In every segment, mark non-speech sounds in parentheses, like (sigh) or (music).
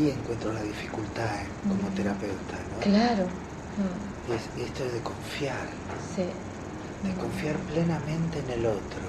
ahí encuentro la dificultad como terapeuta, ¿no? Claro. Y es- esto es de confiar, Sí. de confiar plenamente en el otro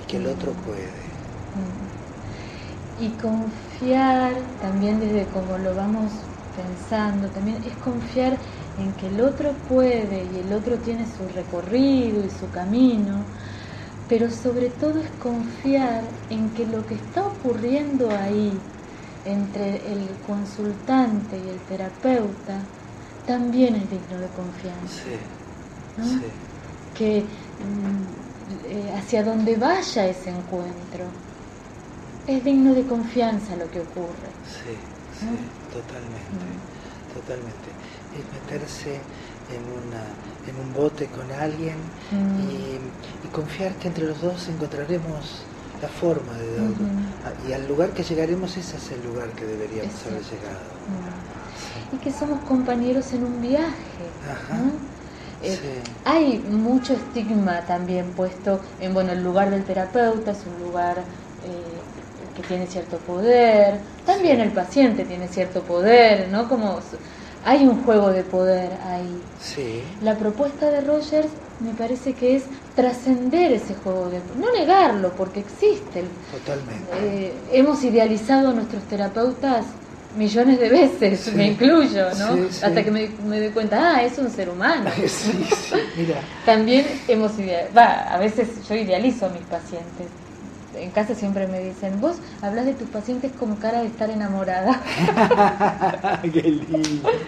y que el otro puede. Y confiar también desde como lo vamos pensando, también es confiar en que el otro puede y el otro tiene su recorrido y su camino, pero sobre todo es confiar en que lo que está ocurriendo ahí entre el consultante y el terapeuta también es digno de confianza. Sí, ¿no? sí, que mm, eh, hacia donde vaya ese encuentro es digno de confianza lo que ocurre. sí, sí, ¿No? totalmente, totalmente. Es meterse en, una, en un bote con alguien Mm. y, y confiar que entre los dos encontraremos la forma de darlo. Ah, Y al lugar que llegaremos ese es el lugar que deberíamos haber llegado. Y que somos compañeros en un viaje. Ajá. ¿no? Eh, Sí. Hay mucho estigma también puesto en, bueno, el lugar del terapeuta es un lugar eh, que tiene cierto poder, también el paciente tiene cierto poder, ¿no? Como hay un juego de poder ahí. Sí, La propuesta de Rogers me parece que es trascender ese juego de no negarlo porque existe. totalmente. Eh, hemos idealizado a nuestros terapeutas millones de veces, Sí. me incluyo, ¿no? Sí, sí. Hasta que me, me doy cuenta, ah, es un ser humano. (laughs) sí, sí, mira. También hemos idealizado, va, a veces yo idealizo a mis pacientes. En casa siempre me dicen, vos hablas de tus pacientes con cara de estar enamorada. (laughs) Qué lindo. (laughs)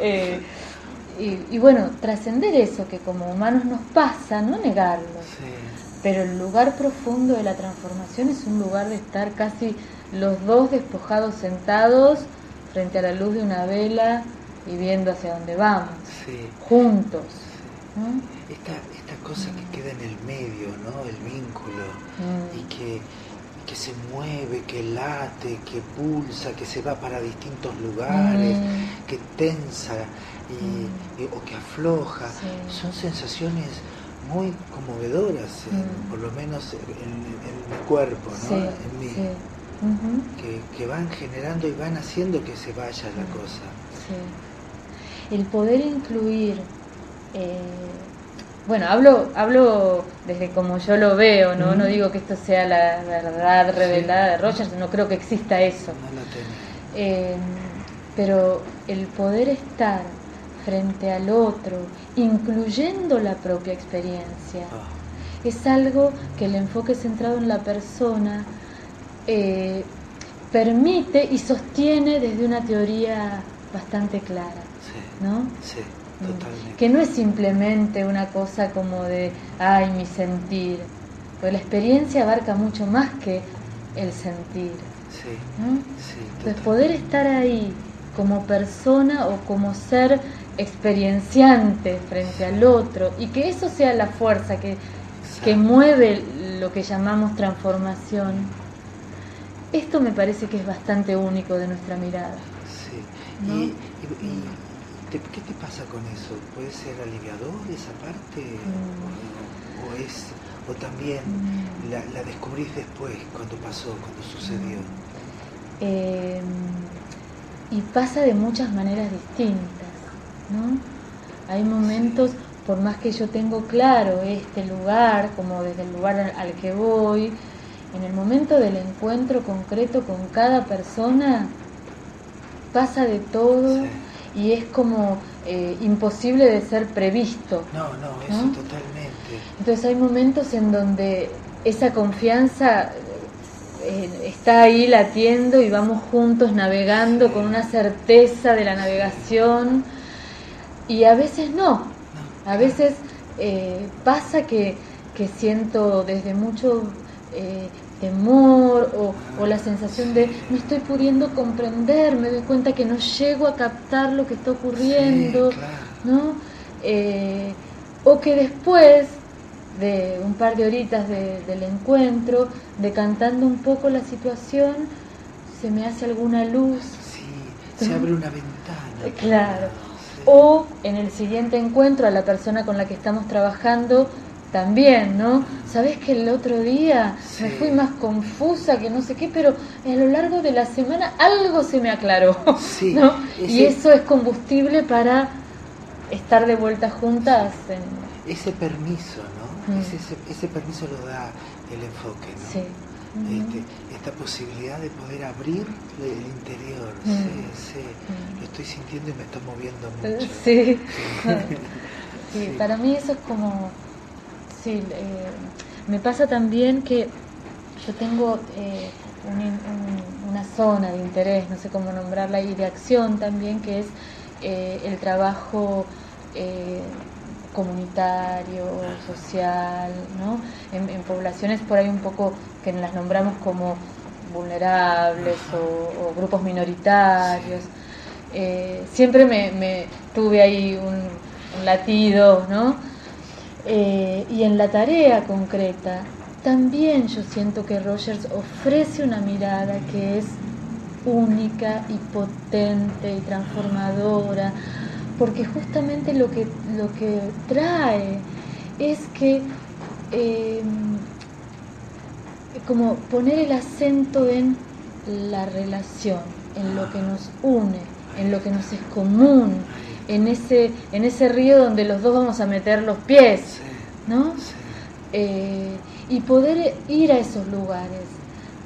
Eh, y, y bueno, trascender eso que como humanos nos pasa, no negarlo. Sí, Pero el lugar profundo de la transformación es un lugar de estar casi los dos despojados sentados frente a la luz de una vela y viendo hacia dónde vamos, sí. juntos. ¿no? Esta, esta cosa que queda en el medio, ¿no? El vínculo. Mm. Y que, que se mueve, que late, que pulsa, que se va para distintos lugares, Mm. que tensa y, y- o que afloja. Sí. Son sensaciones muy conmovedoras, Mm. por lo menos en, en mi cuerpo, ¿no? Sí, en mí. sí. Que, que van generando y van haciendo que se vaya la Mm. cosa. sí. El poder incluir, eh, bueno, hablo, hablo desde como yo lo veo, ¿no? Mm. No digo que esto sea la verdad Sí. revelada de Rogers, no creo que exista eso. No. Eh, pero el poder estar frente al otro, incluyendo la propia experiencia, Ah, es algo que el enfoque centrado en la persona eh, permite y sostiene desde una teoría bastante clara, sí, ¿no? sí. Totalmente. Que no es simplemente una cosa como de, ay, mi sentir, porque la experiencia abarca mucho más que el sentir. Sí, ¿no? sí, Entonces poder estar ahí como persona o como ser experienciante frente al otro y que eso sea la fuerza que, que mueve lo que llamamos transformación, esto me parece que es bastante único de nuestra mirada. Sí. ¿no? ¿Y, y- y te- qué te pasa con eso? ¿Puede ser aliviador esa parte? Mm. ¿O, o es, o también Mm. la, la descubrís después, cuando pasó, cuando sucedió? Eh, y pasa de muchas maneras distintas, ¿no? Hay momentos, por más que yo tengo claro este lugar, como desde el lugar al- al que voy, en el momento del encuentro concreto con cada persona, pasa de todo Sí. Y es como eh, imposible de ser previsto. No, no, eso ¿No? totalmente. Entonces hay momentos en donde esa confianza eh, está ahí latiendo y vamos juntos navegando con una certeza de la navegación y a veces no, No. a veces eh, pasa que, que siento desde mucho eh, temor o, o, la sensación de no estoy pudiendo comprender, me doy cuenta que no llego a captar lo que está ocurriendo, ¿no? Eh, o que después de un par de horitas del encuentro, decantando un poco la situación, se me hace alguna luz. Sí, se abre una ventana. Claro. O en el siguiente encuentro a la persona con la que estamos trabajando también, ¿no? Sabes que el otro día me fui más confusa que no sé qué, pero a lo largo de la semana algo se me aclaró, sí, ¿no? Y eso es combustible para estar de vuelta juntas. Ese permiso, ¿no? Mm. Ese, permiso lo da el enfoque, ¿no? Sí. Este, esta posibilidad de poder abrir el interior. Mm. Sí, sí. Mm. Lo estoy sintiendo y me está moviendo mucho. (laughs) (laughs) Sí. sí. Para mí eso es como Sí, eh, me pasa también que yo tengo eh, una zona de interés, no sé cómo nombrarla, y de acción también, que es eh, el trabajo comunitario, social, ¿no? En, poblaciones por ahí un poco que las nombramos como vulnerables o, grupos minoritarios. siempre me, tuve ahí un, un latido, ¿no? Eh, y en la tarea concreta, también yo siento que Rogers ofrece una mirada que es única y potente y transformadora, porque justamente lo que, lo que trae es que eh, como poner el acento en la relación, en lo que nos une, en lo que nos es común, en ese, en ese río donde los dos vamos a meter los pies, ¿no? Eh, y poder ir a esos lugares,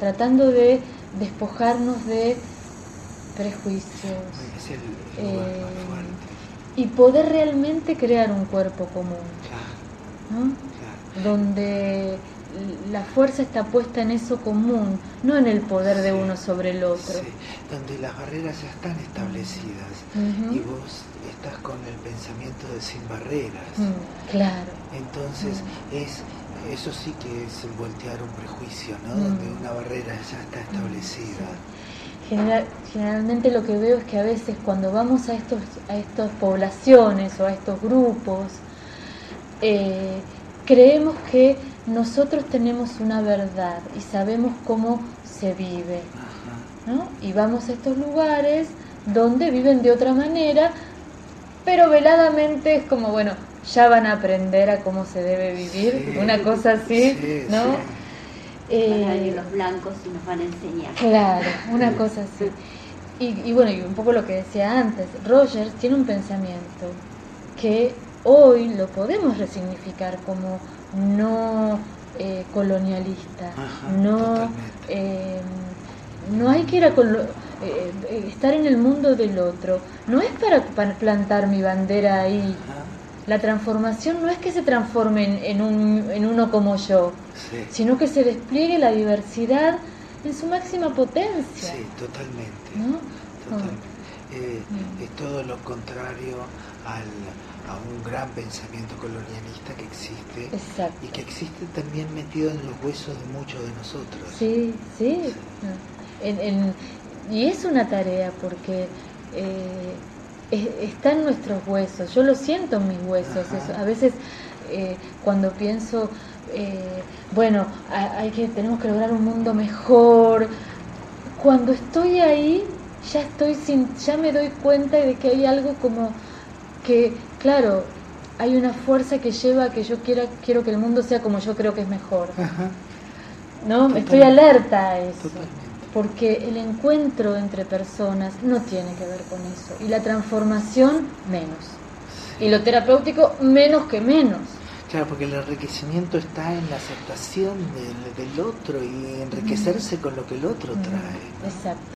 tratando de despojarnos de prejuicios. Eh, y poder realmente crear un cuerpo común, ¿no? donde la fuerza está puesta en eso común, no en el poder de uno sobre el otro. donde las barreras ya están establecidas y vos estás con el pensamiento de sin barreras. Mm, claro. Entonces mm. es eso sí que es voltear un prejuicio, ¿no? Mm. Donde una barrera ya está establecida. generalmente lo que veo es que a veces cuando vamos a estos a estas poblaciones o a estos grupos eh, creemos que nosotros tenemos una verdad y sabemos cómo se vive. ¿no? Y vamos a estos lugares donde viven de otra manera, pero veladamente es como, bueno, ya van a aprender a cómo se debe vivir, una cosa así, ¿no? Eh, los blancos y nos van a enseñar. Claro, una cosa así. Y, y, bueno, y un poco lo que decía antes, Rogers tiene un pensamiento que hoy lo podemos resignificar como no eh, colonialista, no, eh, no hay que ir a eh, estar en el mundo del otro, no es para, plantar mi bandera ahí. La transformación no es que se transforme en, un, en uno como yo, sino que se despliegue la diversidad en su máxima potencia. Sí, totalmente. Es todo lo contrario al, a un gran pensamiento colonialista que existe y que existe también metido en los huesos de muchos de nosotros. Sí, sí. y es una tarea porque eh, está en nuestros huesos, yo lo siento en mis huesos. a veces eh, cuando pienso, eh, bueno, hay que, tenemos que lograr un mundo mejor, cuando estoy ahí ya estoy sin, ya me doy cuenta de que hay algo como que claro, hay una fuerza que lleva a que yo quiera, quiero que el mundo sea como yo creo que es mejor. ¿No? Estoy alerta a eso. Porque el encuentro entre personas no tiene que ver con eso. Y la transformación, menos. Y lo terapéutico, menos que menos. Claro, porque el enriquecimiento está en la aceptación del, otro y enriquecerse con lo que el otro trae. Exacto.